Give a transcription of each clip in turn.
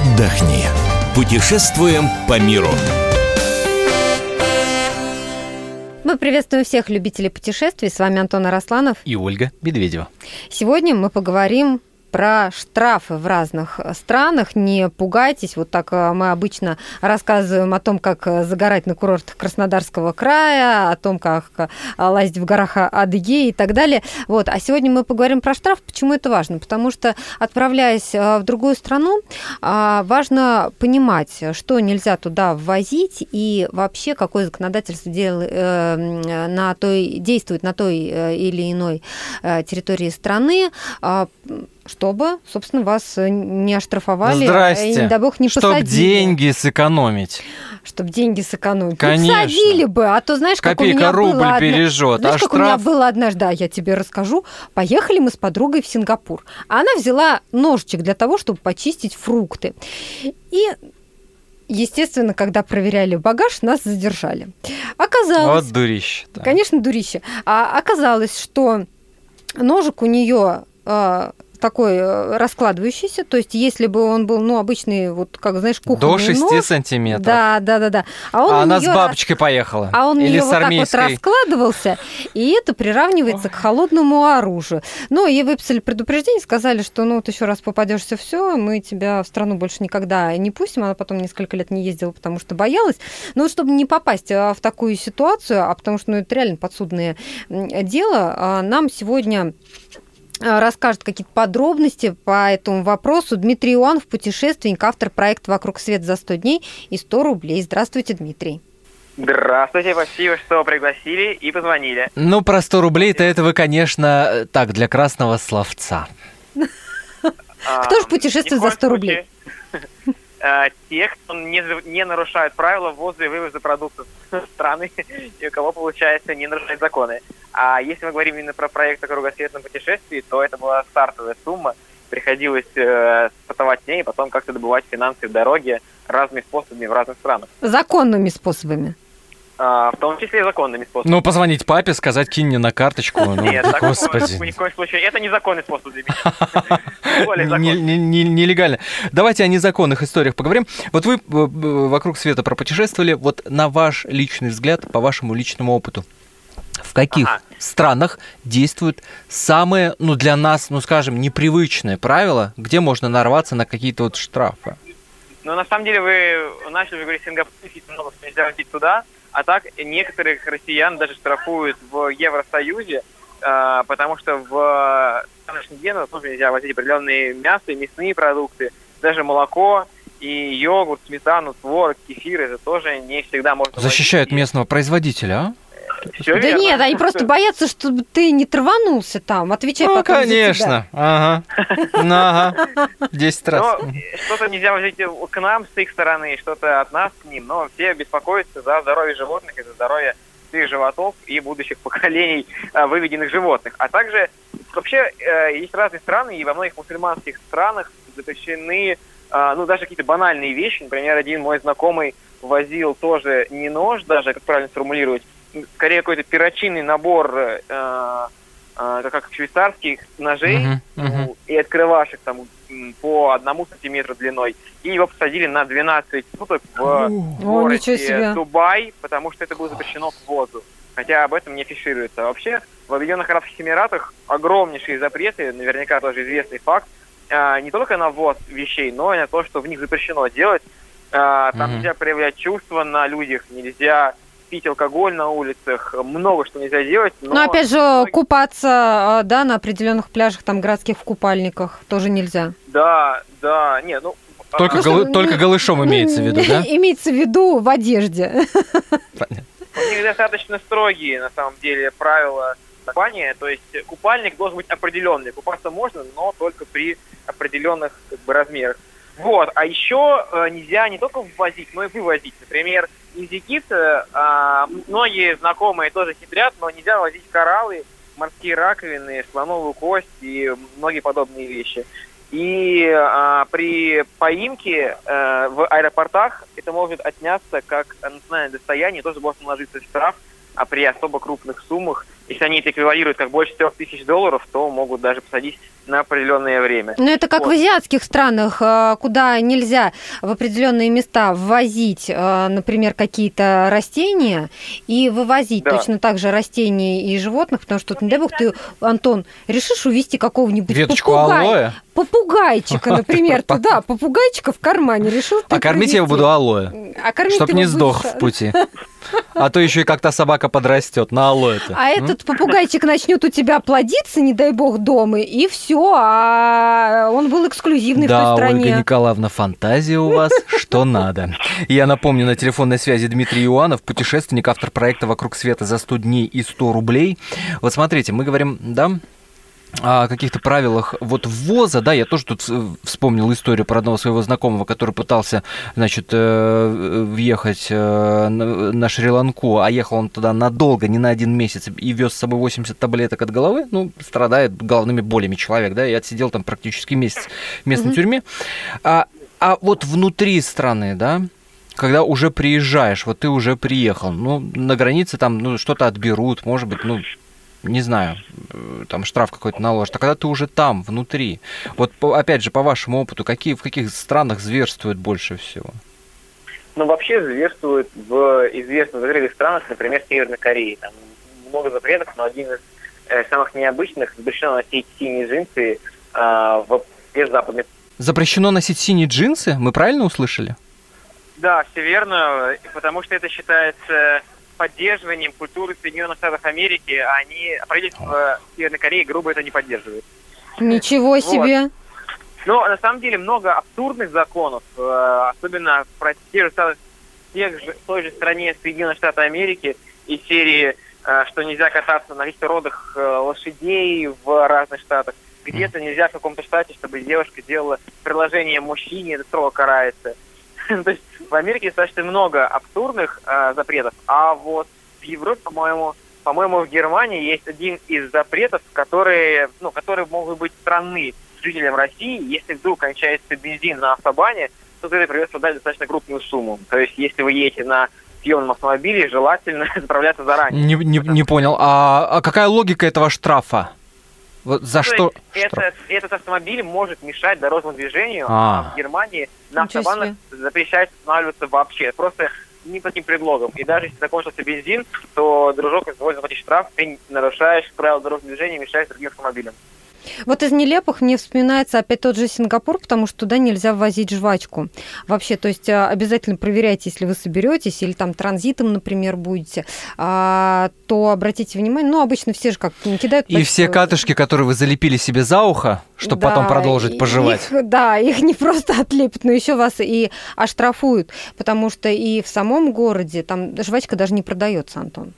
отдохни. Путешествуем по миру. Мы приветствуем всех любителей путешествий. С вами Антон Арасланов. И Ольга Медведева. Сегодня мы поговорим про штрафы в разных странах. Не пугайтесь, вот так э, мы обычно рассказываем о том, как э, загорать на курортах Краснодарского края, о том, как э, лазить в горах Адыгеи и так далее. Вот. А сегодня мы поговорим про штраф. Почему это важно? Потому что, отправляясь в другую страну, важно понимать, что нельзя туда ввозить и вообще какое законодательство дел, на той, действует на той или иной территории страны чтобы, собственно, вас не оштрафовали. Здрасте. И, не дай бог, не Чтоб посадили. деньги сэкономить. Чтобы деньги сэкономить. Конечно. Посадили бы, а то знаешь, как Копейка у меня рубль было бережет, Знаешь, а как штраф... у меня было однажды, да, я тебе расскажу. Поехали мы с подругой в Сингапур. А она взяла ножичек для того, чтобы почистить фрукты. И Естественно, когда проверяли багаж, нас задержали. Оказалось... Вот дурище. Да. Конечно, дурище. А оказалось, что ножик у нее а, такой э, раскладывающийся, то есть если бы он был, ну, обычный, вот, как, знаешь, кухонный До 6 нож, сантиметров. Да, да, да, да. А, он а у она с бабочкой поехала. а он Или ее с вот так вот армейской. раскладывался, и это приравнивается к холодному оружию. Ну, ей выписали предупреждение, сказали, что ну вот еще раз попадешься, все, мы тебя в страну больше никогда не пустим. Она потом несколько лет не ездила, потому что боялась. Но вот чтобы не попасть а, в такую ситуацию, а потому что ну, это реально подсудное дело, а, нам сегодня расскажет какие-то подробности по этому вопросу. Дмитрий Ионов, путешественник, автор проекта «Вокруг света за 100 дней» и 100 рублей. Здравствуйте, Дмитрий. Здравствуйте, спасибо, что пригласили и позвонили. Ну, про 100 рублей-то это вы, конечно, так, для красного словца. А, Кто ж путешествует за 100 рублей? Случае, а, Те, кто не, не нарушают правила ввоза и вывоза продуктов страны, и у кого, получается, не нарушать законы. А если мы говорим именно про проект о кругосветном путешествии, то это была стартовая сумма. Приходилось э, стартовать с ней, и потом как-то добывать финансы в дороге разными способами в разных странах. Законными способами. А, в том числе и законными способами. Ну, позвонить папе, сказать, кинь мне на карточку. Ну, Нет, господи. ни в коем случае. Это незаконный способ для меня. Нелегально. Давайте о незаконных историях поговорим. Вот вы э, вокруг света пропутешествовали. Вот на ваш личный взгляд, по вашему личному опыту, в каких Ага. странах действуют самые, ну, для нас, ну, скажем, непривычные правила, где можно нарваться на какие-то вот штрафы? Но на самом деле вы начали говорить Сингапур, нельзя туда, а так некоторых россиян даже штрафуют в Евросоюзе, э, потому что в страну Шенгена тоже нельзя возить определенные мясо мясные продукты, даже молоко и йогурт, сметану, творог, кефир, это тоже не всегда можно Защищают местного производителя, а? Все да нет, они просто боятся, чтобы ты не траванулся там. Отвечай Ну, тебя. конечно. Ага. Ну, Ага. Десять раз. Но что-то нельзя возить к нам с их стороны, что-то от нас к ним, но все беспокоятся за здоровье животных и за здоровье своих животов и будущих поколений а, выведенных животных. А также вообще э, есть разные страны, и во многих мусульманских странах запрещены а, ну, даже какие-то банальные вещи. Например, один мой знакомый возил тоже не нож, даже, как правильно сформулировать, скорее какой-то перочинный набор э, э, как швейцарских ножей мгм. ну, и открывашек там по одному сантиметру длиной. И его посадили на 12 суток в городе. Дубай, потому что это было запрещено к ввозу. Хотя об этом не афишируется. Вообще, в Объединенных Арабских Эмиратах огромнейшие запреты, наверняка тоже известный факт, а, не только на ввоз вещей, но и на то, что в них запрещено делать. А, Там Мгм. нельзя проявлять чувства на людях, нельзя пить алкоголь на улицах, много что нельзя делать. Но, Но опять же, многие- купаться, а, да, на определенных пляжах, там, городских в купальниках тоже нельзя. Да, да, нет, ну... Только, а, голы- что, только ну, голышом имеется в виду, да? Имеется в виду в одежде. Понятно. У них достаточно строгие, на самом деле, правила купания. То есть купальник должен быть определенный. Купаться можно, но только при определенных как бы, размерах. Вот. А еще э, нельзя не только ввозить, но и вывозить. Например, Египта а, многие знакомые тоже хитрят, но нельзя возить кораллы, морские раковины, слоновую кость и многие подобные вещи. И а, при поимке э, в аэропортах это может отняться как национальное достояние, тоже может наложиться штраф, а при особо крупных суммах если они это эквивалируют как больше 3000 долларов, то могут даже посадить на определенное время. Но это как вот. в азиатских странах, э, куда нельзя в определенные места ввозить, э, например, какие-то растения и вывозить да. точно так же растения и животных, потому что, не дай бог, ты, Антон, решишь увезти какого-нибудь Веточку попугая, алоэ? попугайчика, например, туда, попугайчика в кармане решил А кормить я его буду алоэ, а чтобы не сдох в пути. А то еще и как-то собака подрастет на алоэ-то. А этот попугайчик начнет у тебя плодиться, не дай бог, дома, и все, а он был эксклюзивный да, в той стране. Ольга Николаевна, фантазия у вас что надо. Я напомню, на телефонной связи Дмитрий Иоаннов, путешественник, автор проекта «Вокруг света за 100 дней и 100 рублей». Вот смотрите, мы говорим, да, о каких-то правилах вот ввоза, да, я тоже тут вспомнил историю про одного своего знакомого, который пытался, значит, э, въехать э, на Шри-Ланку, а ехал он туда надолго, не на один месяц, и вез с собой 80 таблеток от головы, ну, страдает головными болями человек, да, и отсидел там практически месяц в местной mm-hmm. тюрьме. А, а вот внутри страны, да, когда уже приезжаешь, вот ты уже приехал, ну, на границе там, ну, что-то отберут, может быть, ну, не знаю, э, там штраф какой-то наложат, а когда ты уже там, внутри, вот опять же, по вашему опыту, какие, в каких странах зверствует больше всего? Ну, вообще зверствует в известных закрытых странах, например, Северной Корее. Там много запретов, но один из э, самых необычных запрещено носить синие джинсы э, в западных. Запрещено носить синие джинсы? Мы правильно услышали? Да, все верно, потому что это считается поддерживанием культуры Соединенных Штатов Америки, а они, правительство Северной Кореи грубо это не поддерживает. Ничего себе! Вот. Но на самом деле много абсурдных законов, э, особенно про те же, тех же, в той же стране Соединенных Штатов Америки и серии, э, что нельзя кататься на родах э, лошадей в разных штатах. Где-то нельзя в каком-то штате, чтобы девушка делала приложение мужчине, это строго карается. То есть в Америке достаточно много абсурдных э, запретов, а вот в Европе, по-моему, по-моему, в Германии есть один из запретов, которые, ну, которые могут быть странны жителям России. Если вдруг кончается бензин на автобане, то это придется дать достаточно крупную сумму. То есть, если вы едете на съемном автомобиле, желательно заправляться заранее. Не, не, не понял. А, а какая логика этого штрафа? Вот за ну, что? Этот, этот автомобиль может мешать дорожному движению, а, а в Германии на автобанах запрещается останавливаться вообще. Просто ни по каким предлогом. И даже если закончился бензин, то дружок изволит заплатить штраф, ты нарушаешь правила дорожного движения, мешаешь другим автомобилям. Вот из нелепых мне вспоминается опять тот же Сингапур, потому что туда нельзя ввозить жвачку. Вообще, то есть а, обязательно проверяйте, если вы соберетесь или там транзитом, например, будете, а, то обратите внимание, ну, обычно все же как не кидают... И все катышки, которые вы залепили себе за ухо, чтобы да, потом продолжить пожевать. Их, да, их не просто отлепят, но еще вас и оштрафуют, потому что и в самом городе там жвачка даже не продается, Антон.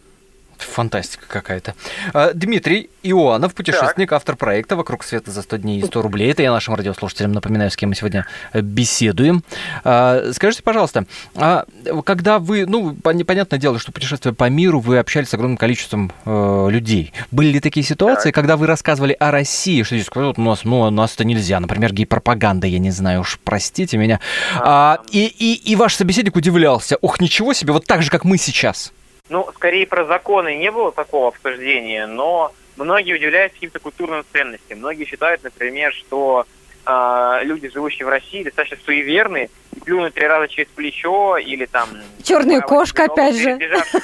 Фантастика какая-то. А, Дмитрий Иоаннов, путешественник, так. автор проекта «Вокруг света за 100 дней и 100 рублей». Это я нашим радиослушателям напоминаю, с кем мы сегодня э, беседуем. А, скажите, пожалуйста, а когда вы, ну, понятное дело, что путешествуя по миру, вы общались с огромным количеством э, людей. Были ли такие ситуации, так. когда вы рассказывали о России, что здесь вот у нас, ну, у нас это нельзя, например, гей-пропаганда, я не знаю, уж простите меня, и, и, и ваш собеседник удивлялся, ох, ничего себе, вот так же, как мы сейчас. Ну, скорее про законы не было такого обсуждения, но многие удивляются каким-то культурным ценностям. Многие считают, например, что э, люди, живущие в России, достаточно суеверны, и плюнуть три раза через плечо, или там... Черная кошка, опять же.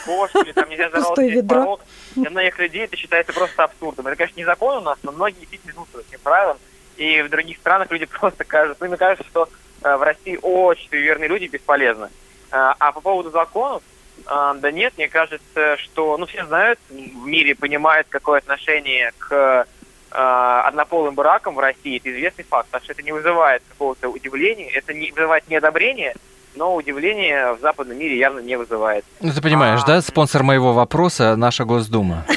Кошку, или там нельзя здороваться через порог. Для многих людей это считается просто абсурдом. Это, конечно, не закон у нас, но многие действительно идут по этим правилам. И в других странах люди просто кажут, ну, мне кажется, что э, в России очень суеверные люди бесполезны. Э, а по поводу законов, а, да нет, мне кажется, что, ну, все знают, в мире понимают, какое отношение к э, однополым бракам в России. Это известный факт, так что это не вызывает какого-то удивления, это не вызывает неодобрения, но удивление в западном мире явно не вызывает. Ну, ты понимаешь, а... да, спонсор моего вопроса – наша Госдума.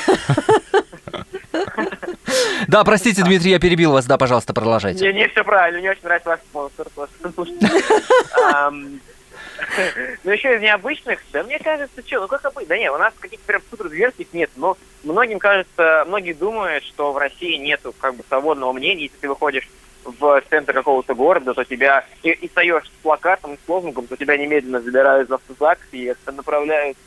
Да, простите, Дмитрий, я перебил вас. Да, пожалуйста, продолжайте. Не, не, все правильно. Мне очень нравится ваш спонсор. Но еще из необычных, да мне кажется, что, ну как обычно, да нет, у нас каких-то прям супер зверских нет, но многим кажется, многие думают, что в России нету как бы свободного мнения, если ты выходишь в центр какого-то города, то тебя и, и стоишь с плакатом, с лозунгом, то тебя немедленно забирают в автозак и направляют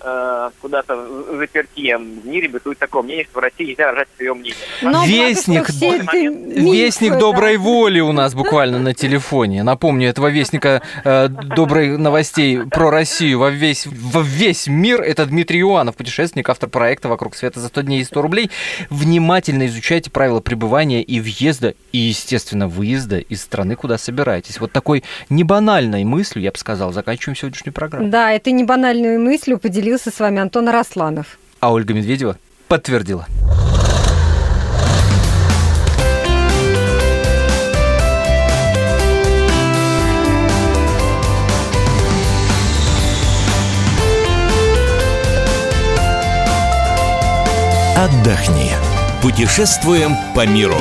э, куда-то в заперти. В мире бытует такое мнение, что в России нельзя рожать свое мнение. Но Вестник, это Вестник мифы, доброй да. воли у нас буквально на телефоне. Напомню, этого вестника э, доброй новостей про Россию во весь, во весь мир. Это Дмитрий Иоаннов, путешественник, автор проекта «Вокруг света за 100 дней и 100 рублей». Внимательно изучайте правила пребывания и въезда, и, естественно, выезда из страны, куда собираетесь. Вот такой небанальной мыслью, я бы сказал, заканчиваем сегодняшнюю программу. Да, этой небанальной мыслью поделился с вами Антон Арасланов. А Ольга Медведева подтвердила. Отдохни. Путешествуем по миру.